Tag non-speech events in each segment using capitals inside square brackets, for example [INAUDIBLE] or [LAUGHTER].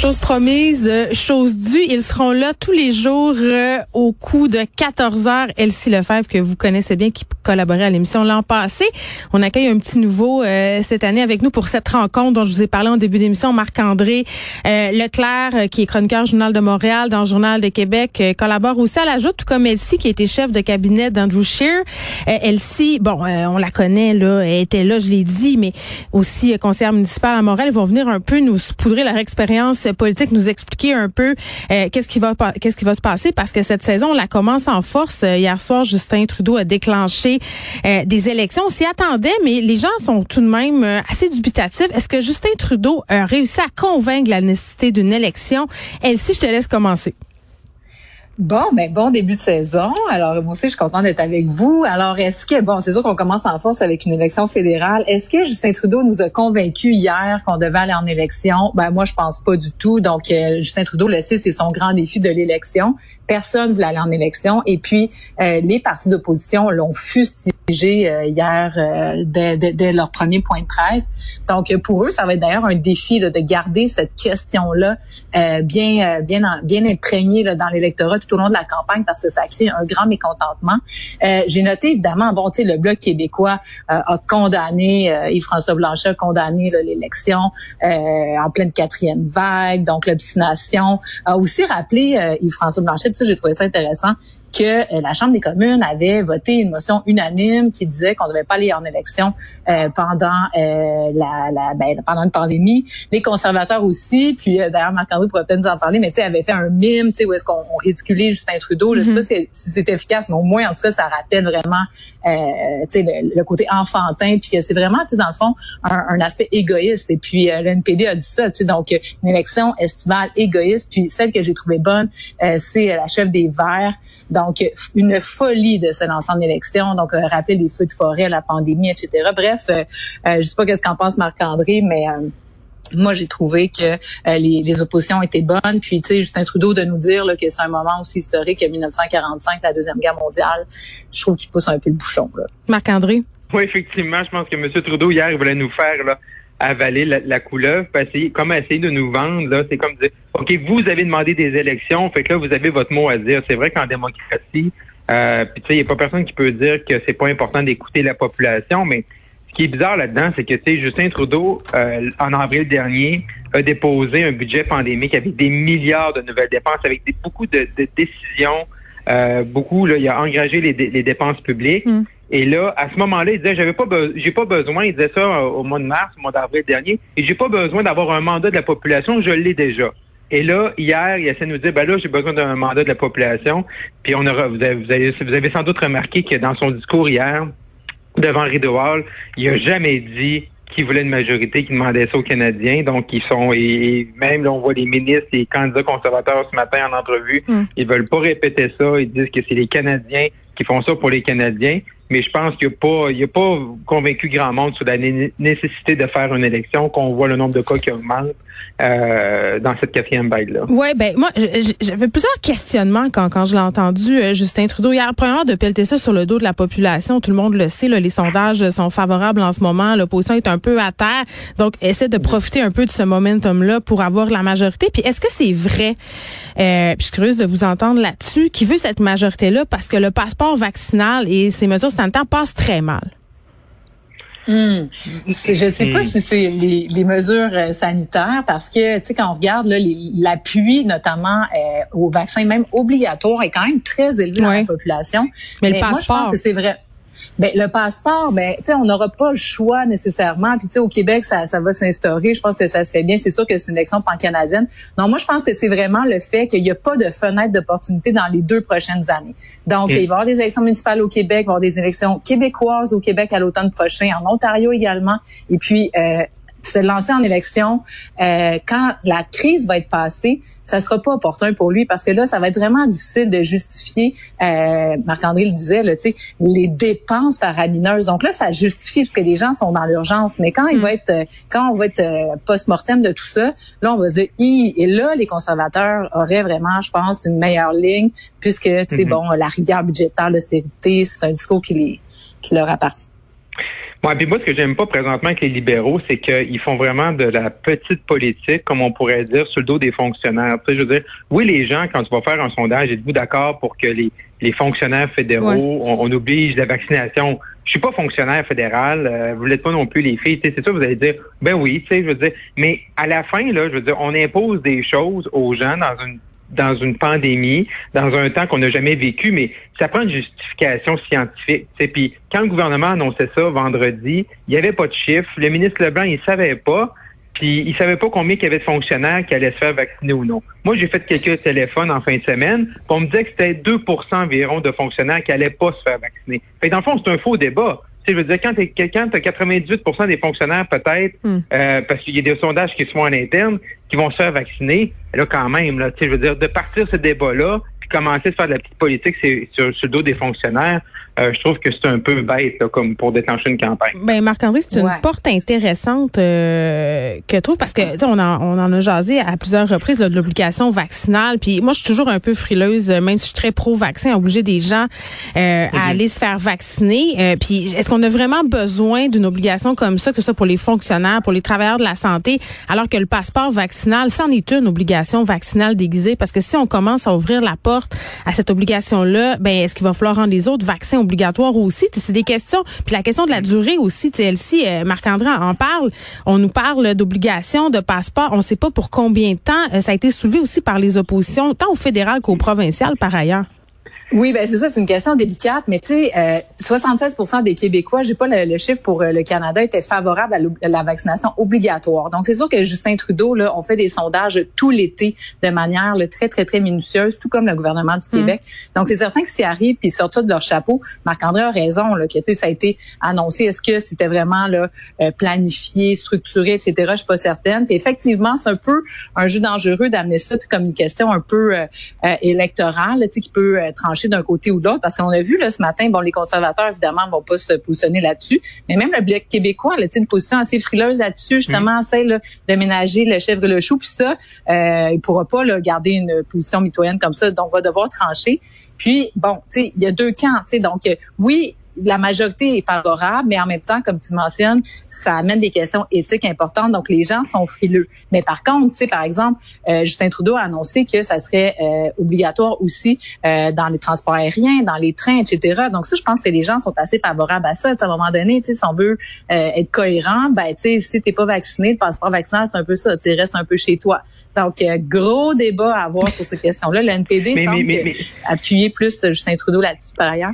Chose promise, euh, chose due. Ils seront là tous les jours euh, au coup de 14 heures. Elsie Lefebvre, que vous connaissez bien, qui collaborait à l'émission l'an passé. On accueille un petit nouveau euh, cette année avec nous pour cette rencontre dont je vous ai parlé en début d'émission. Marc-André Leclerc, qui est chroniqueur Journal de Montréal, dans Journal de Québec, collabore aussi à la joute, tout comme Elsie, qui était chef de cabinet d'Andrew Scheer. Elsie, bon, on la connaît, là, elle était là, je l'ai dit, mais aussi conseillère municipale à Montréal. Vont venir un peu nous poudrer leur expérience politique, nous expliquer un peu euh, qu'est-ce qui va qu'est-ce qui va se passer? Parce que cette saison, on la commence en force. Euh, hier soir, Justin Trudeau a déclenché euh, des élections. On s'y attendait, mais les gens sont tout de même assez dubitatifs. Est-ce que Justin Trudeau a réussi à convaincre la nécessité d'une élection? Elsie, je te laisse commencer. Bon, ben bon début de saison. Alors moi aussi, je suis contente d'être avec vous. Alors, est-ce que bon, c'est sûr qu'on commence en force avec une élection fédérale. Est-ce que Justin Trudeau nous a convaincus hier qu'on devait aller en élection? Ben moi, je pense pas du tout. Donc, euh, Justin Trudeau le sait, c'est son grand défi de l'élection. Personne voulait aller en élection. Et puis, euh, les partis d'opposition l'ont fustigé euh, hier euh, dès, dès, leur premier point de presse. Donc pour eux, ça va être d'ailleurs un défi là, de garder cette question-là euh, bien bien bien imprégnée là, dans l'électorat tout au long de la campagne parce que ça crée un grand mécontentement. J'ai noté évidemment, bon, tu sais, le bloc québécois a condamné Yves-François Blanchet a condamné l'élection en pleine quatrième vague, donc l'obstination a aussi rappelé Yves-François Blanchet. Ça, j'ai trouvé ça intéressant que euh, la Chambre des communes avait voté une motion unanime qui disait qu'on ne devait pas aller en élection euh, pendant euh, la, la ben, pendant une pandémie. Les conservateurs aussi, puis d'ailleurs Marc-André pourrait peut-être nous en parler, mais tu sais, avait fait un mime, tu sais, où est-ce qu'on ridiculait Justin Trudeau. Je sais pas mm-hmm. si, c'est efficace, mais au moins en tout cas, ça rappelle vraiment, tu sais, le, côté enfantin, puis que c'est vraiment, tu sais, dans le fond, un, un, aspect égoïste. Et puis le NPD a dit ça, tu sais, donc une élection estivale égoïste. Puis celle que j'ai trouvée bonne, c'est la chef des Verts. Donc, une folie de se lancer en élection. Donc, euh, rappeler les feux de forêt, la pandémie, etc. Bref, euh, euh, je sais pas qu'est-ce qu'en pense Marc-André, mais moi, j'ai trouvé que les, oppositions étaient bonnes. Puis, tu sais, Justin Trudeau de nous dire que c'est un moment aussi historique que 1945, la Deuxième Guerre mondiale, je trouve qu'il pousse un peu le bouchon. Marc-André? Oui, effectivement, je pense que M. Trudeau, hier, il voulait nous faire là, avaler la, la couleuvre, essayer, comme essayer de nous vendre, là, c'est comme dire, OK, vous avez demandé des élections, fait que là, vous avez votre mot à dire. C'est vrai qu'en démocratie, euh, puis tu sais, il n'y a pas personne qui peut dire que c'est pas important d'écouter la population, mais ce qui est bizarre là-dedans, c'est que, tu sais, Justin Trudeau, euh, en avril dernier, a déposé un budget pandémique avec des milliards de nouvelles dépenses, avec des, beaucoup de, décisions, euh, beaucoup, là, il a engagé les, les dépenses publiques. Mm. Et là, à ce moment-là, il disait, j'avais pas, j'ai pas besoin, il disait ça euh, au mois de mars, au mois d'avril dernier, et j'ai pas besoin d'avoir un mandat de la population, je l'ai déjà. Et là, hier, il essaie de nous dire, ben là, j'ai besoin d'un mandat de la population. Puis on aura, vous avez, vous avez, vous avez sans doute remarqué que dans son discours hier, devant Rideau Hall, il a jamais dit qu'il voulait une majorité qui demandait ça aux Canadiens. Donc, ils sont, et, même là, on voit les ministres et les candidats conservateurs ce matin en entrevue, mm. ils veulent pas répéter ça. Ils disent que c'est les Canadiens qui font ça pour les Canadiens mais je pense qu'il il a pas convaincu grand monde sur la nécessité de faire une élection, qu'on voit le nombre de cas qui augmente euh, dans cette quatrième vague-là. Oui, ben moi, j'avais plusieurs questionnements quand, quand je l'ai entendu, euh, Justin Trudeau. Hier, premièrement, de pelleter ça sur le dos de la population, tout le monde le sait, là, les sondages sont favorables en ce moment, l'opposition est un peu à terre, donc essaie de profiter un peu de ce momentum-là pour avoir la majorité. Puis est-ce que c'est vrai, euh, puis je suis curieuse de vous entendre là-dessus, qui veut cette majorité-là? Parce que le passeport vaccinal et ces mesures temps passe très mal. Hmm. Je ne sais pas si c'est les, mesures euh, sanitaires parce que tu sais quand on regarde l'appui notamment euh, au vaccin même obligatoire est quand même très élevé dans la population. Mais, le passeport, moi, je pense que c'est vrai. Ben, le passeport, ben, tu sais, on n'aura pas le choix nécessairement. Puis, tu sais, au Québec, ça, ça va s'instaurer. Je pense que ça se fait bien. C'est sûr que c'est une élection pan-canadienne. Non, moi, je pense que c'est vraiment le fait qu'il n'y a pas de fenêtre d'opportunité dans les deux prochaines années. Donc, il va y avoir des élections municipales au Québec, il va y avoir des élections québécoises au Québec à l'automne prochain, en Ontario également. Et puis, euh, se lancer en élection euh, quand la crise va être passée, ça sera pas opportun pour lui parce que là, ça va être vraiment difficile de justifier. Euh, Marc-André le disait, là, les dépenses faramineuses. Donc là, ça justifie parce que les gens sont dans l'urgence. Mais quand il mm. va être, quand on va être euh, post-mortem de tout ça, là, on va se dire, et là, les conservateurs auraient vraiment, je pense, une meilleure ligne puisque, tu sais, mm-hmm. bon, la rigueur budgétaire, l'austérité, c'est un discours qui, les, qui leur appartient. Moi, puis moi, ce que j'aime pas présentement avec les libéraux, c'est qu'ils font vraiment de la petite politique, comme on pourrait dire, sur le dos des fonctionnaires. Tu sais, je veux dire, oui, les gens, quand tu vas faire un sondage, êtes-vous d'accord pour que les, les fonctionnaires fédéraux, on, oblige la vaccination? Je suis pas fonctionnaire fédéral, euh, vous l'êtes pas non plus les filles. C'est ça, vous allez dire, ben oui, tu sais, je veux dire. Mais à la fin, là, je veux dire, on impose des choses aux gens dans une dans une pandémie, dans un temps qu'on n'a jamais vécu, mais ça prend une justification scientifique. Puis quand le gouvernement annonçait ça vendredi, il n'y avait pas de chiffres. Le ministre Leblanc, il savait pas. Puis il savait pas combien il y avait de fonctionnaires qui allaient se faire vacciner ou non. Moi, j'ai fait quelques téléphones en fin de semaine. Pour on me disait que c'était 2% environ de fonctionnaires qui allaient pas se faire vacciner. Fait dans le fond, c'est un faux débat. Tu sais, je veux dire, quand tu as 98% des fonctionnaires peut-être, hmm. euh, parce qu'il y a des sondages qui se font en interne, qui vont se faire vacciner, là quand même, là, je veux dire, de partir ce débat-là, commencer à faire de la petite politique sur, le dos des fonctionnaires, euh, je trouve que c'est un peu bête comme pour déclencher une campagne. Ben Marc-André, c'est une porte intéressante euh, que je trouve parce que on en, on en a jasé à plusieurs reprises de l'obligation vaccinale. Puis moi, je suis toujours un peu frileuse, même si je suis très pro-vaccin, obliger des gens euh, à aller se faire vacciner. puis est-ce qu'on a vraiment besoin d'une obligation comme ça, que ce soit pour les fonctionnaires, pour les travailleurs de la santé, alors que le passeport vaccinal, c'en est une obligation vaccinale déguisée? Parce que si on commence à ouvrir la porte à cette obligation-là, ben est-ce qu'il va falloir rendre les autres vaccins obligatoires aussi? C'est des questions. Puis la question de la durée aussi, elle-ci, euh, Marc-André en parle. On nous parle d'obligation, de passeport. On ne sait pas pour combien de temps. Euh, ça a été soulevé aussi par les oppositions, tant au fédéral qu'au provincial par ailleurs. Oui, ben c'est ça, c'est une question délicate, mais tu sais, euh, 76% des Québécois, j'ai pas le, chiffre pour euh, le Canada, étaient favorables à, la vaccination obligatoire. Donc c'est sûr que Justin Trudeau, là, on fait des sondages tout l'été de manière très très très minutieuse, tout comme le gouvernement du Québec. Mm. Donc c'est certain que s'ils arrivent puis sortent de leur chapeau, Marc-André a raison là, que tu sais ça a été annoncé. Est-ce que c'était vraiment là euh, planifié, structuré, etc. Je suis pas certaine. Puis effectivement, c'est un peu un jeu dangereux d'amener ça comme une question un peu euh, électorale, tu sais, qui peut trancher d'un côté ou de l'autre, parce qu'on a vu là, ce matin, bon, les conservateurs, évidemment, vont pas se positionner là-dessus, mais même le Bloc québécois, là, une position assez frileuse là-dessus, justement, celle là, de ménager le chèvre et le chou, puis ça, euh, il pourra pas là, garder une position mitoyenne comme ça, donc va devoir trancher. Puis, bon, tu sais, il y a deux camps, tu sais, donc, euh, oui, la majorité est favorable, mais en même temps, comme tu mentionnes, ça amène des questions éthiques importantes. Donc, les gens sont frileux. Mais par contre, tu sais, par exemple, euh, Justin Trudeau a annoncé que ça serait euh, obligatoire aussi euh, dans les transports aériens, dans les trains, etc. Donc, ça, je pense que les gens sont assez favorables à ça. à un moment donné, tu sais, si on veut être cohérent, ben, tu sais, si t'es pas vacciné, le passeport vaccinal, c'est un peu ça. Tu restes un peu chez toi. Donc, gros débat à avoir sur cette question-là. Le NPD semble appuyer plus Justin Trudeau là-dessus par ailleurs.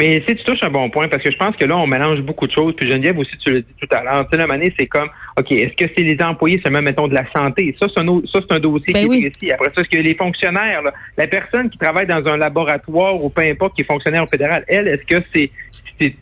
Mais si tu touches un bon point, parce que je pense que là, on mélange beaucoup de choses. Puis Geneviève aussi, tu l'as dit tout à l'heure. Tu sais, la c'est comme, OK, est-ce que c'est les employés seulement, mettons, de la santé? Ça, c'est un, ça, c'est un dossier ben qui est précis. Après ça, est-ce que les fonctionnaires, la personne qui travaille dans un laboratoire ou peu importe, qui est fonctionnaire au fédéral, elle, est-ce que c'est,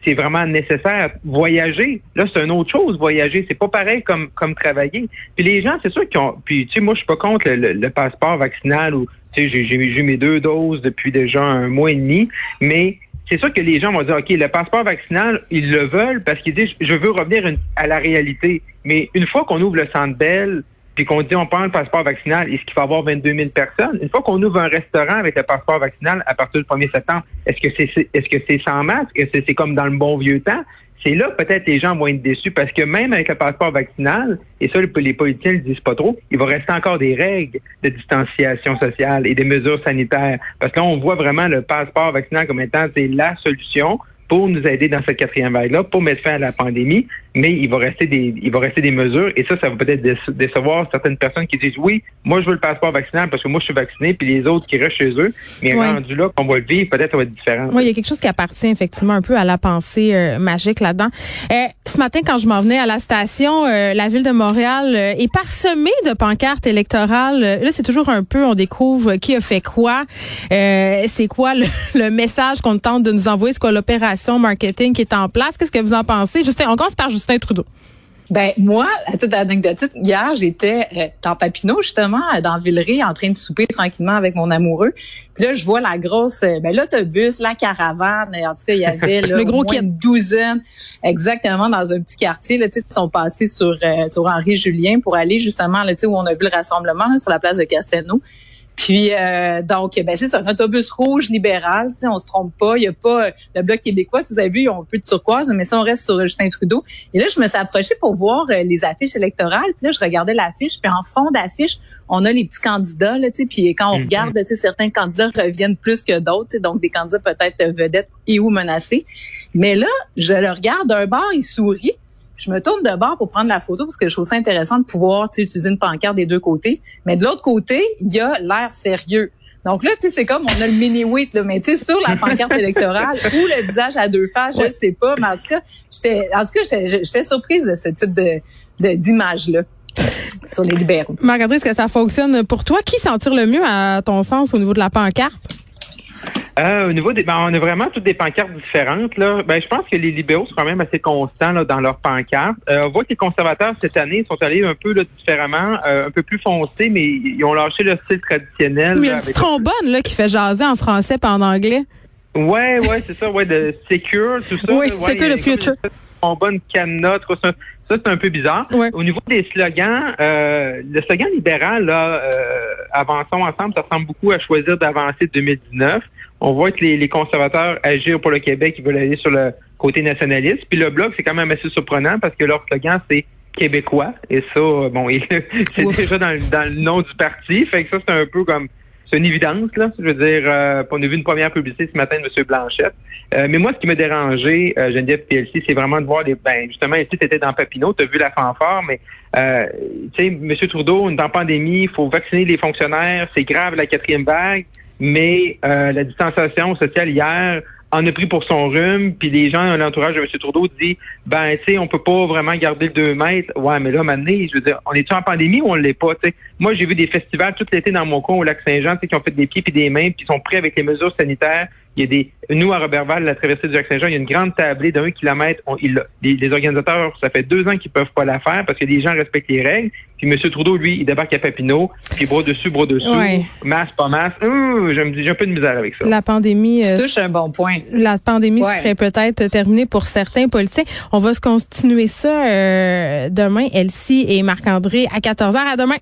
c'est, vraiment nécessaire? Voyager, là, c'est une autre chose, voyager. C'est pas pareil comme, comme travailler. Puis les gens, c'est sûr qu'ils ont, puis tu sais, moi, je suis pas contre le, passeport vaccinal ou, tu sais, j'ai, j'ai eu mes deux doses depuis déjà un mois et demi, mais c'est sûr que les gens vont dire, OK, le passeport vaccinal, ils le veulent parce qu'ils disent, je veux revenir à la réalité. Mais une fois qu'on ouvre le centre Bell, puis qu'on dit on prend le passeport vaccinal, est-ce qu'il faut avoir 22 000 personnes? Une fois qu'on ouvre un restaurant avec le passeport vaccinal à partir du 1er septembre, est-ce que c'est est-ce que c'est sans masque? Est-ce que c'est comme dans le bon vieux temps? C'est là peut-être les gens vont être déçus parce que même avec le passeport vaccinal, et ça les politiciens ne le disent pas trop, il va rester encore des règles de distanciation sociale et des mesures sanitaires. Parce que là, on voit vraiment le passeport vaccinal comme étant la solution pour nous aider dans cette quatrième vague-là, pour mettre fin à la pandémie, mais il va rester des, il va rester des mesures, et ça, ça va peut-être décevoir certaines personnes qui disent oui, moi je veux le passeport vaccinal parce que moi je suis vacciné, puis les autres qui restent chez eux, mais rendu là, qu'on va le vivre, peut-être ça va être différent. Oui, il y a quelque chose qui appartient effectivement un peu à la pensée euh, magique là-dedans. Euh, ce matin, quand je m'en venais à la station, euh, la ville de Montréal est parsemée de pancartes électorales. Là, c'est toujours un peu, on découvre qui a fait quoi, c'est quoi le, [LAUGHS] le message qu'on tente de nous envoyer, c'est quoi l'opération marketing qui est en place. Qu'est-ce que vous en pensez? Justin, on commence par Justin Trudeau. Ben moi, à titre d'anecdote, hier j'étais euh, dans Papineau justement, dans Villeray, en train de souper tranquillement avec mon amoureux. Puis là, je vois la grosse, euh, ben l'autobus, la caravane. En tout cas, il y avait [LAUGHS] là, Le gros moins une douzaine, exactement dans un petit quartier. Là, ils sont passés sur euh, sur Henri Julien pour aller justement là, où on a vu le rassemblement sur la place de Castelnau. Puis euh, donc, ben c'est un autobus rouge libéral, tu sais, on se trompe pas. Il y a pas le bloc québécois, vous avez vu, ils ont un peu de turquoise, mais ça on reste sur Justin Trudeau. Et là, je me suis approchée pour voir euh, les affiches électorales. Puis là, je regardais l'affiche, puis en fond d'affiche, on a les petits candidats, là, tu sais. Puis quand on mhm. regarde, tu sais, certains candidats reviennent plus que d'autres, donc des candidats peut-être vedettes et ou menacés. Mais là, je le regarde d'un bord, il sourit. Je me tourne de bord pour prendre la photo parce que je trouve ça intéressant de pouvoir utiliser une pancarte des deux côtés. Mais de l'autre côté, il y a l'air sérieux. Donc là, tu sais, c'est comme on a le mini-wit, mais tu sais, sur la pancarte électorale ou le visage à deux faces, je sais pas, mais en tout cas, j'étais, en tout cas, j'étais surprise de ce type de, d'image-là sur les libéraux. marc est-ce que ça fonctionne pour toi? Qui s'en tire le mieux, à ton sens, au niveau de la pancarte? Euh, au niveau des, ben, on a vraiment toutes des pancartes différentes. Là. Ben, je pense que les libéraux sont quand même assez constants là, dans leurs pancartes. Euh, on voit que les conservateurs cette année sont allés un peu là, différemment, euh, un peu plus foncés, mais ils ont lâché le style traditionnel. Mais il y a trombone là, qui fait jaser en français pas en anglais. Ouais, ouais, c'est ça, ouais, de secure, tout ça. Oui, secure the future. Trombone cadenas, tout ça. Ça, c'est un peu bizarre. Au niveau des slogans, euh, le slogan libéral, là, euh, avançons ensemble, ça ressemble beaucoup à choisir d'avancer 2019. On voit que les, conservateurs agir pour le Québec, ils veulent aller sur le côté nationaliste. Puis le bloc, c'est quand même assez surprenant parce que leur slogan, c'est québécois. Et ça, bon, [LAUGHS] c'est déjà dans, dans, le nom du parti. Fait que ça, c'est un peu comme c'est une évidence, là. Je veux dire, euh, on a vu une première publicité ce matin de M. Blanchette. Euh, mais moi, ce qui m'a dérangé, euh, Geneviève PLC, c'est vraiment de voir les. Ben, justement, ici, c'était dans Papineau, tu as vu la fanfare, mais euh, tu sais, M. Trudeau, on est en pandémie, il faut vacciner les fonctionnaires, c'est grave la quatrième vague, mais euh, la distanciation sociale hier en a pris pour son rhume, puis les gens, l'entourage de M. Trudeau dit ben tu sais, on peut pas vraiment garder le 2 mètres. Ouais, mais là, maintenant, je veux dire, on est-tu en pandémie ou on l'est pas? sais? Moi, j'ai vu des festivals tout l'été dans mon coin au lac Saint-Jean qui ont fait des pieds et des mains, puis sont prêts avec les mesures sanitaires il y a des, nous, à Robertval, la traversée du Lac-Saint-Jean, il y a une grande tablée d'un kilomètre. On, il, les, organisateurs, ça fait deux ans qu'ils peuvent pas la faire parce que les gens respectent les règles. Puis M. Trudeau, lui, il débarque à Papineau, puis bras dessus, bras dessous, masse, pas masse. je me dis, j'ai un peu de misère avec ça. La pandémie... Euh, touche un bon point. La pandémie serait peut-être terminée pour certains politiciens. On va se continuer ça euh, demain, Elsie et Marc-André, à 14h. À demain.